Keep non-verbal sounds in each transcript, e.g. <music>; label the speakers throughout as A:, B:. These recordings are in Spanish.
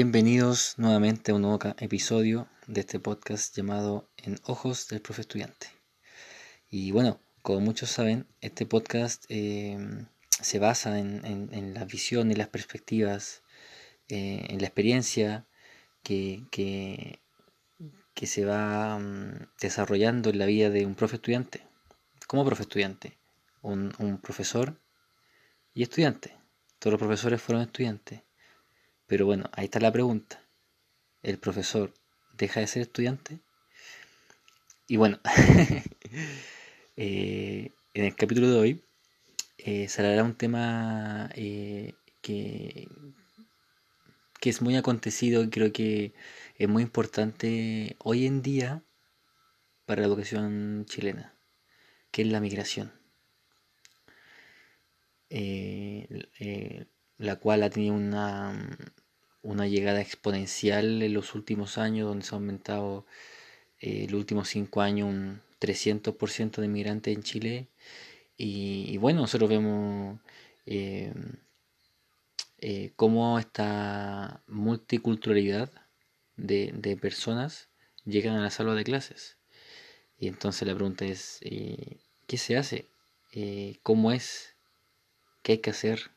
A: Bienvenidos nuevamente a un nuevo episodio de este podcast llamado En Ojos del Profe Estudiante. Y bueno, como muchos saben, este podcast eh, se basa en, la visión y las perspectivas, eh, en la experiencia que, que, se va mm, desarrollando en la vida de un profe estudiante. ¿Cómo profe estudiante? Un profesor y estudiante. Todos los profesores fueron estudiantes pero bueno, ahí está la pregunta. ¿El profesor deja de ser estudiante? Y bueno, <laughs> eh, en el capítulo de hoy eh, se hablará un tema eh, que, que es muy acontecido y creo que es muy importante hoy en día para la educación chilena, que es la migración. La cual ha tenido una, una llegada exponencial en los últimos años, donde se ha aumentado en eh, los últimos cinco años un 300% de migrantes en Chile. Y, bueno, nosotros vemos eh, eh, cómo esta multiculturalidad de, personas llegan a la sala de clases. Y entonces la pregunta es, ¿qué se hace? ¿Cómo es? ¿Qué hay que hacer?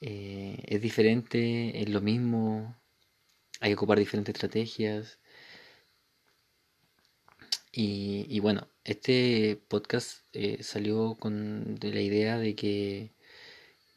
A: Eh, es diferente, es lo mismo, hay que ocupar diferentes estrategias. Y, bueno, este podcast eh, salió con de la idea de que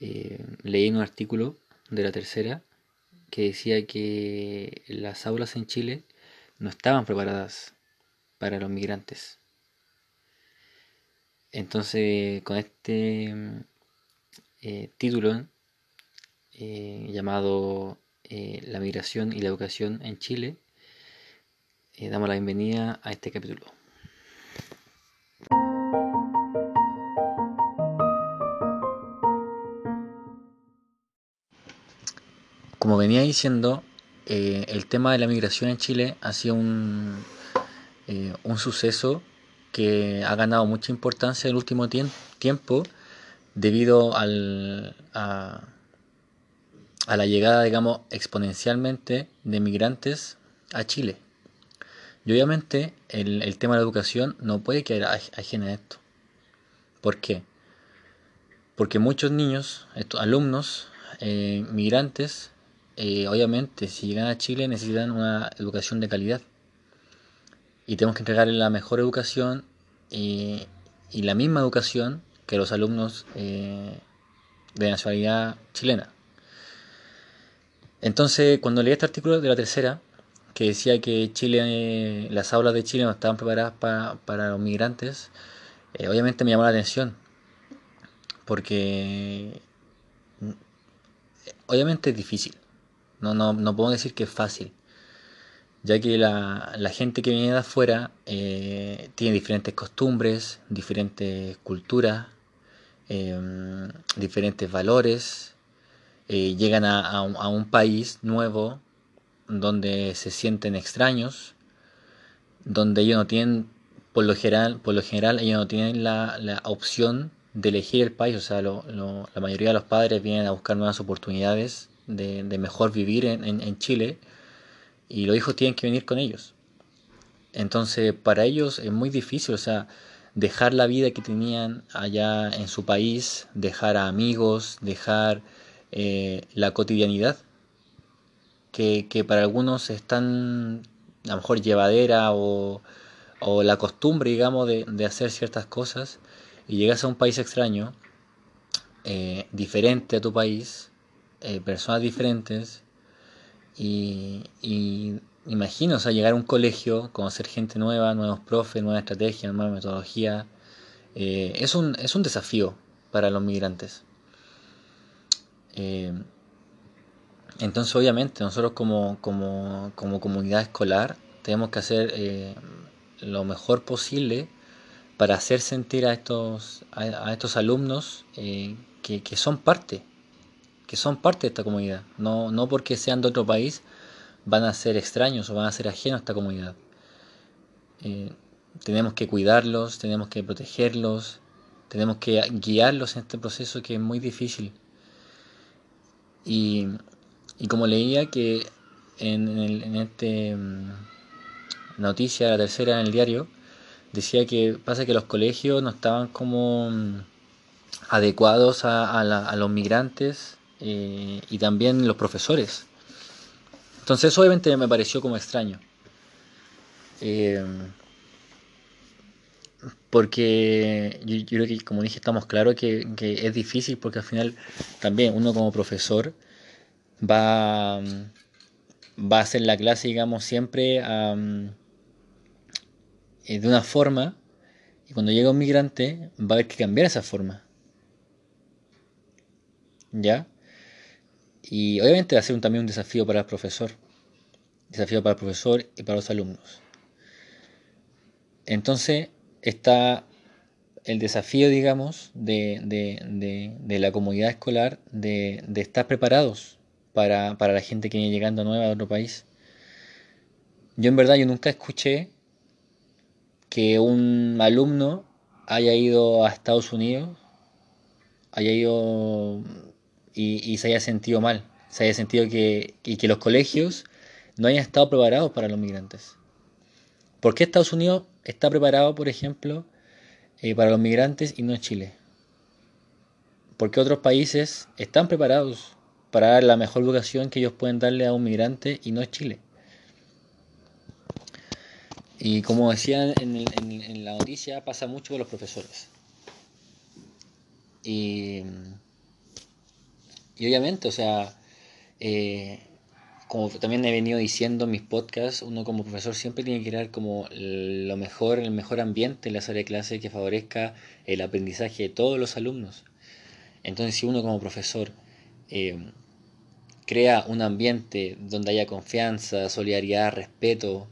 A: eh, leí un artículo de la tercera que decía que las aulas en Chile no estaban preparadas para los migrantes. Entonces, con este título eh, llamado eh, La migración y la educación en Chile. Eh, damos la bienvenida a este capítulo. Como venía diciendo, el tema de la migración en Chile ha sido un, un suceso que ha ganado mucha importancia en el último tiempo debido al, a, a la llegada, digamos, exponencialmente de migrantes a Chile. Y obviamente el, tema de la educación no puede quedar ajeno a esto. ¿Por qué? Porque muchos niños, estos alumnos, eh, migrantes, eh, obviamente si llegan a Chile necesitan una educación de calidad. Y tenemos que entregarles la mejor educación y, la misma educación que los alumnos eh, de nacionalidad chilena. Entonces, cuando leí este artículo de la tercera, que decía que Chile, las aulas de Chile no estaban preparadas para, los migrantes, eh, obviamente me llamó la atención, porque mm, obviamente es difícil, no, no, no puedo decir que es fácil, ya que la, gente que viene de afuera eh, tiene diferentes costumbres, diferentes culturas, eh, diferentes valores, eh, llegan a, un, país nuevo donde se sienten extraños, donde ellos no tienen, por lo general, por lo general ellos no tienen la, opción de elegir el país, o sea, la mayoría de los padres vienen a buscar nuevas oportunidades de, mejor vivir en, Chile y los hijos tienen que venir con ellos. Entonces, para ellos es muy difícil, o sea, dejar la vida que tenían allá en su país, dejar a amigos, dejar eh, la cotidianidad, que, para algunos es tan a lo mejor llevadera o, la costumbre, digamos, de, hacer ciertas cosas, y llegas a un país extraño, eh, diferente a tu país, eh, personas diferentes, y, imagino, o sea, llegar a un colegio, conocer gente nueva, nuevos profes, nueva estrategia, nueva metodología, es, un, es un desafío para los migrantes. Eh, entonces, obviamente, nosotros como, como, comunidad escolar tenemos que hacer eh, lo mejor posible para hacer sentir a estos, a, estos alumnos eh, que, son parte, que son parte de esta comunidad. No, no porque sean de otro país van a ser extraños o van a ser ajenos a esta comunidad. tenemos que cuidarlos, tenemos que protegerlos, tenemos que guiarlos en este proceso que es muy difícil. Y, Y como leía que en, en este mm, noticia, la tercera en el diario, decía que pasa que los colegios no estaban como mm, adecuados a, los migrantes eh, y también los profesores. Entonces obviamente me pareció como extraño. Eh, porque yo, creo que, como dije, estamos claros que, es difícil porque al final también uno como profesor va, va a hacer la clase, digamos, siempre eh, de una forma y cuando llega un migrante va a haber que cambiar esa forma. ¿Ya? Y obviamente va a ser también un desafío para el profesor. Desafío para el profesor y para los alumnos. Entonces está el desafío, digamos, de, de, de, la comunidad escolar de, estar preparados para, para, la gente que viene llegando nueva de otro país. Yo en verdad yo nunca escuché que un alumno haya ido a Estados Unidos, haya ido y, se haya sentido mal, se haya sentido que, y que los colegios no hayan estado preparados para los migrantes. ¿Por qué Estados Unidos está preparado, por ejemplo, eh, para los migrantes y no Chile? ¿Por qué otros países están preparados para dar la mejor educación que ellos pueden darle a un migrante y no Chile? Y como decían en, en la noticia, pasa mucho con los profesores. Y y obviamente, o sea, eh, como también he venido diciendo en mis podcasts, uno como profesor siempre tiene que crear como lo mejor, el mejor ambiente en la sala de clase que favorezca el aprendizaje de todos los alumnos. Entonces, si uno como profesor eh, crea un ambiente donde haya confianza, solidaridad, respeto,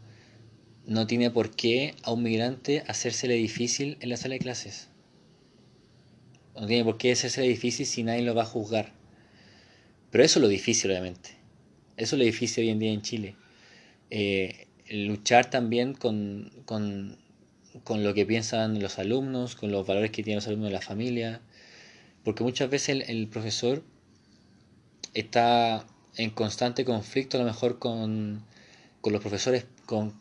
A: no tiene por qué a un migrante hacérsele difícil en la sala de clases. No tiene por qué hacérsele difícil si nadie lo va a juzgar. Pero eso es lo difícil, obviamente. Eso es lo difícil hoy en día en Chile. Eh, luchar también con, con, con, lo que piensan los alumnos, con los valores que tienen los alumnos de la familia. Porque muchas veces el, profesor está en constante conflicto a lo mejor con, con los profesores, con,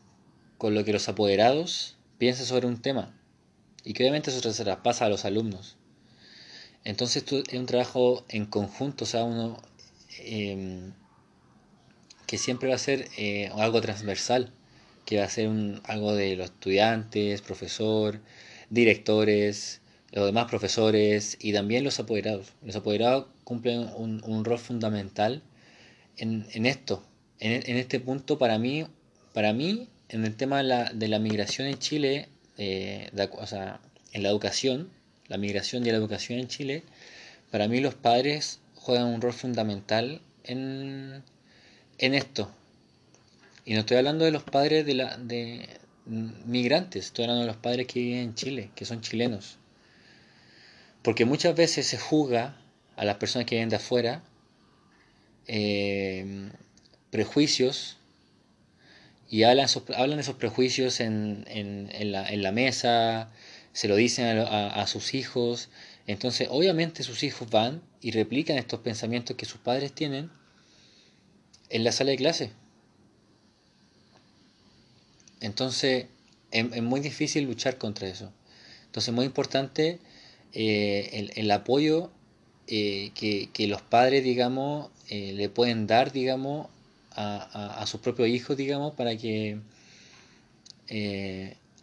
A: con, lo que los apoderados piensan sobre un tema. Y que obviamente eso se traspasa a los alumnos. Entonces es un trabajo en conjunto, o sea, uno Em, que siempre va a ser eh, algo transversal, que va a ser algo de los estudiantes, profesor, directores, los demás profesores y también los apoderados. Los apoderados cumplen un, rol fundamental en, esto, en, este punto para mí, para mí, en el tema de la, migración en Chile, eh, en la educación, la migración y la educación en Chile, para mí los padres juegan un rol fundamental en, en esto. Y no estoy hablando de los padres de, la, de migrantes, estoy hablando de los padres que viven en Chile, que son chilenos. Porque muchas veces se juzga a las personas que vienen de afuera eh, prejuicios y hablan, hablan esos prejuicios en, en, la, en, la, mesa, se lo dicen a sus hijos entonces, obviamente sus hijos van y replican estos pensamientos que sus padres tienen en la sala de clase. Entonces, es, muy difícil luchar contra eso. Entonces, es muy importante eh, el, apoyo eh, que, los padres, digamos, eh, le pueden dar, digamos, a, sus propios hijos, digamos, para que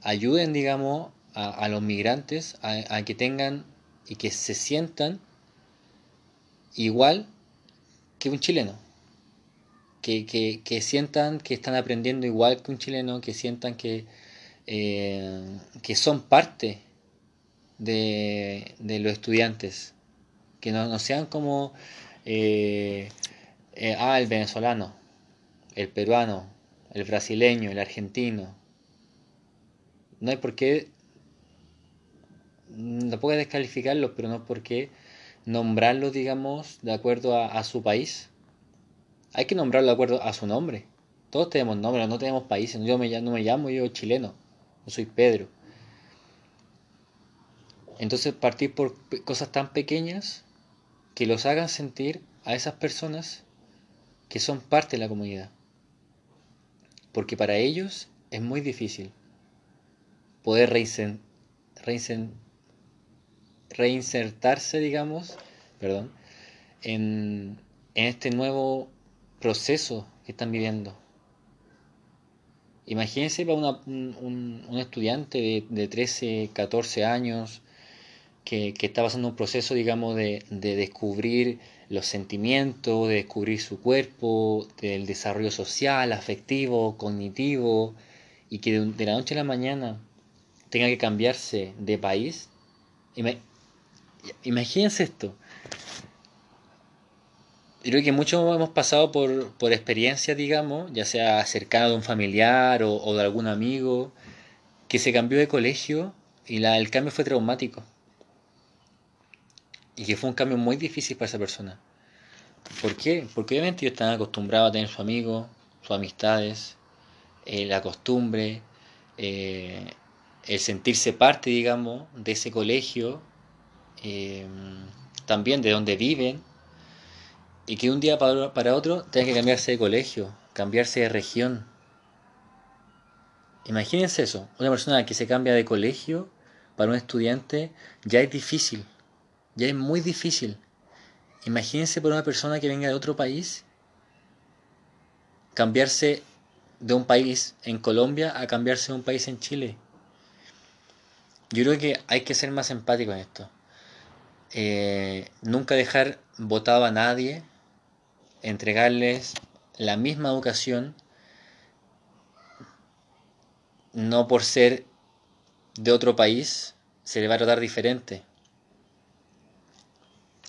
A: ayuden, digamos, a, los migrantes a que tengan y que se sientan igual que un chileno. Que, sientan que están aprendiendo igual que un chileno, que sientan que, eh, que son parte de, los estudiantes, que no, sean como, eh, eh, ah, el venezolano, el peruano, el brasileño, el argentino. No hay por qué no puedo descalificarlos, pero no porque nombrarlos, digamos, de acuerdo a, su país. Hay que nombrarlo de acuerdo a su nombre. Todos tenemos nombres, no tenemos países. Yo me, no me llamo yo chileno, yo soy Pedro. Entonces partir por cosas tan pequeñas que los hagan sentir a esas personas que son parte de la comunidad. Porque para ellos es muy difícil poder reinsertarse, digamos, perdón, en, este nuevo proceso que están viviendo. Imagínense para un, estudiante de, de, 13, 14 años que, está pasando un proceso, digamos, de, descubrir los sentimientos, de descubrir su cuerpo, del desarrollo social, afectivo, cognitivo, y que de, la noche a la mañana tenga que cambiarse de país. Imagínense esto. Creo que muchos hemos pasado por, por digamos, ya sea cercano de un familiar o, de algún amigo, que se cambió de colegio y la, el cambio fue traumático. Y que fue un cambio muy difícil para esa persona. ¿Por qué? Porque obviamente ellos están acostumbrados a tener su amigo, sus amistades, eh, la costumbre, eh, el sentirse parte, digamos, de ese colegio, eh, también de donde viven, y que un día para, para otro tengan que cambiarse de colegio, cambiarse de región. Imagínense eso, una persona que se cambia de colegio para un estudiante ya es difícil ya es muy difícil. Imagínense por una persona que venga de otro país, cambiarse de un país en Colombia a cambiarse de un país en Chile. Yo creo que hay que ser más empático en esto. Eh, nunca dejar votado a nadie, entregarles la misma educación, no por ser de otro país, se le va a tratar diferente.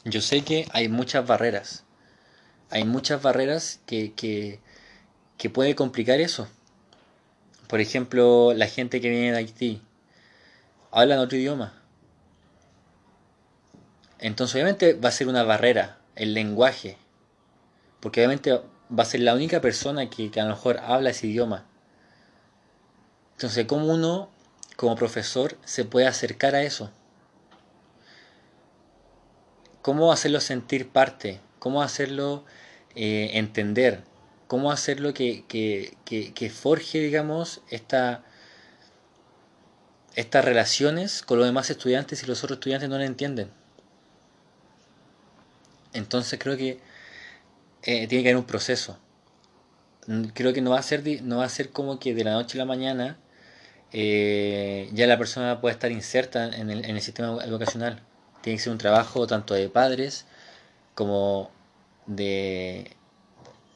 A: Yo sé que hay muchas barreras. Hay muchas barreras que, que, que puede complicar eso. Por ejemplo, la gente que viene de Haití habla otro idioma. Entonces obviamente va a ser una barrera el lenguaje. Porque obviamente va a ser la única persona que, que a lo mejor habla ese idioma. Entonces, ¿cómo uno, como profesor, se puede acercar a eso? cómo hacerlo sentir parte, cómo hacerlo eh, entender, cómo hacerlo que, que, forje, digamos, esta, estas relaciones con los demás estudiantes y los otros estudiantes no la entienden. Entonces creo que eh, tiene que haber un proceso. Creo que no va a ser, no va a ser como que de la noche a la mañana eh, ya la persona pueda estar inserta en el, en el sistema educacional tiene que ser un trabajo tanto de padres como de,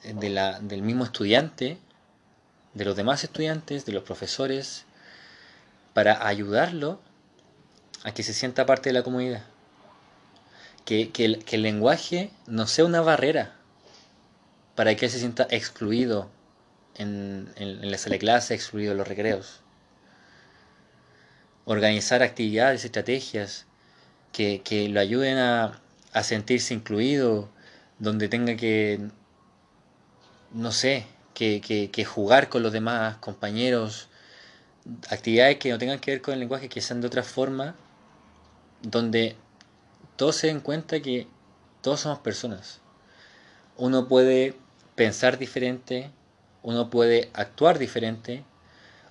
A: la, del mismo estudiante, de los demás estudiantes, de los profesores, para ayudarlo a que se sienta parte de la comunidad. Que, que el lenguaje no sea una barrera para que él se sienta excluido en, la sala de clase, excluido en los recreos. Organizar actividades, estrategias que, lo ayuden a, a sentirse incluido, donde tenga que, no sé, que, que, que, jugar con los demás compañeros, actividades que no tengan que ver con el lenguaje, que sean de otra forma, donde todos se den cuenta que todos somos personas. Uno puede pensar diferente, uno puede actuar diferente,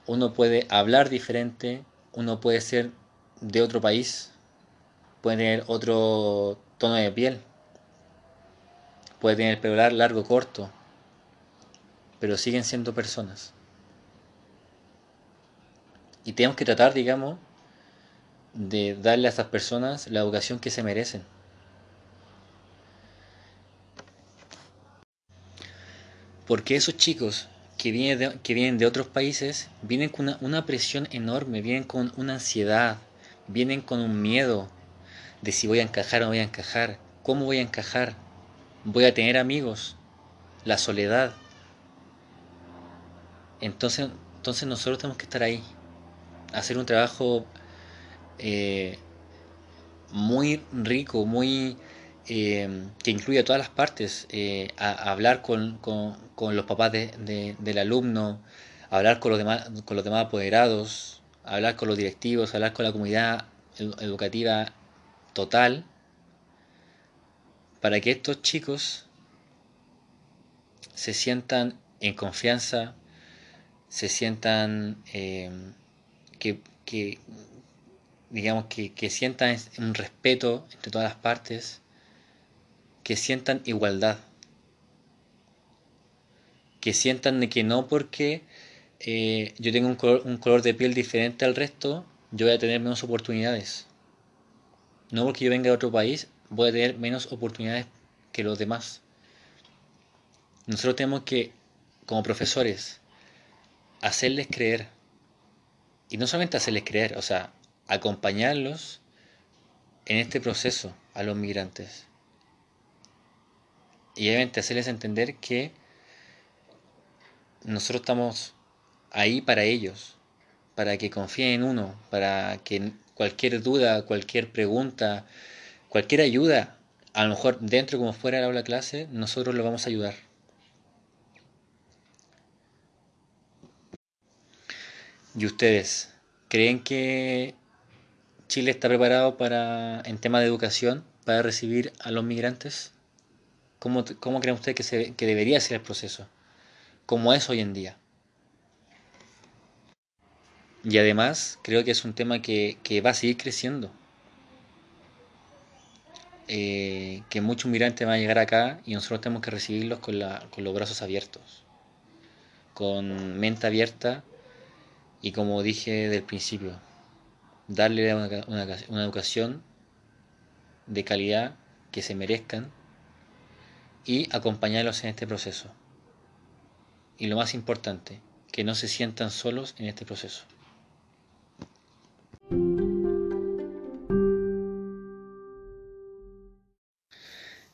A: uno puede hablar diferente, uno puede ser de otro país, puede tener otro tono de piel, puede tener el pelo largo, corto, pero siguen siendo personas. Y tenemos que tratar, digamos, de darle a estas personas la educación que se merecen. Porque esos chicos que vienen de, que vienen de otros países vienen con una, presión enorme, vienen con una ansiedad, vienen con un miedo, de si voy a encajar o no voy a encajar, cómo voy a encajar, voy a tener amigos, la soledad. Entonces, entonces nosotros tenemos que estar ahí, hacer un trabajo eh, muy rico, muy eh, que incluya todas las partes, eh, a, hablar con, con, los papás de, del alumno, hablar con los demás, con los demás apoderados, hablar con los directivos, hablar con la comunidad educativa total para que estos chicos se sientan en confianza, se sientan eh, que, digamos que, que sientan un respeto entre todas las partes, que sientan igualdad, que sientan que no porque eh, yo tengo un color, un color de piel diferente al resto, yo voy a tener menos oportunidades. No porque yo venga de otro país, voy a tener menos oportunidades que los demás. Nosotros tenemos que, como profesores, hacerles creer. Y no solamente hacerles creer, o sea, acompañarlos en este proceso a los migrantes. Y obviamente hacerles entender que nosotros estamos ahí para ellos, para que confíen en uno, para que cualquier duda, cualquier pregunta, cualquier ayuda, a lo mejor dentro como fuera de la clase, nosotros lo vamos a ayudar. ¿Y ustedes creen que Chile está preparado para, en tema de educación, para recibir a los migrantes? ¿Cómo, cómo creen ustedes que, se, que debería ser el proceso? ¿Cómo es hoy en día? Y además creo que es un tema que, va a seguir creciendo. Eh, que muchos migrantes van a llegar acá y nosotros tenemos que recibirlos con, la, con los brazos abiertos, con mente abierta y como dije del principio, darle una, una educación de calidad que se merezcan y acompañarlos en este proceso. Y lo más importante, que no se sientan solos en este proceso.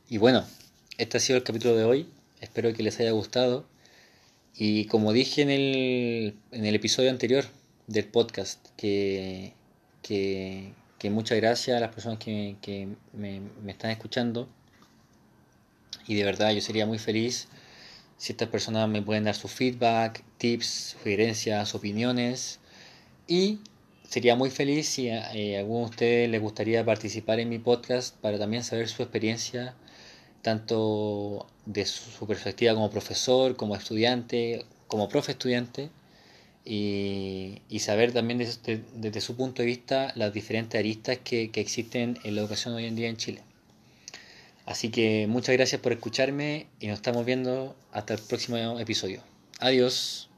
A: Y bueno, este ha sido el capítulo de hoy. Espero que les haya gustado. Y como dije en el, en el episodio anterior del podcast, que, que, muchas gracias a las personas que, me, me, están escuchando. Y de verdad yo sería muy feliz si estas personas me pueden dar su feedback, tips, sugerencias, opiniones. Y sería muy feliz si eh, a alguno de ustedes les gustaría participar en mi podcast para también saber su experiencia tanto de su perspectiva como profesor, como estudiante, como profe estudiante, y, saber también desde, su punto de vista las diferentes aristas que, que existen en la educación hoy en día en Chile. Así que muchas gracias por escucharme y nos estamos viendo hasta el próximo episodio. Adiós.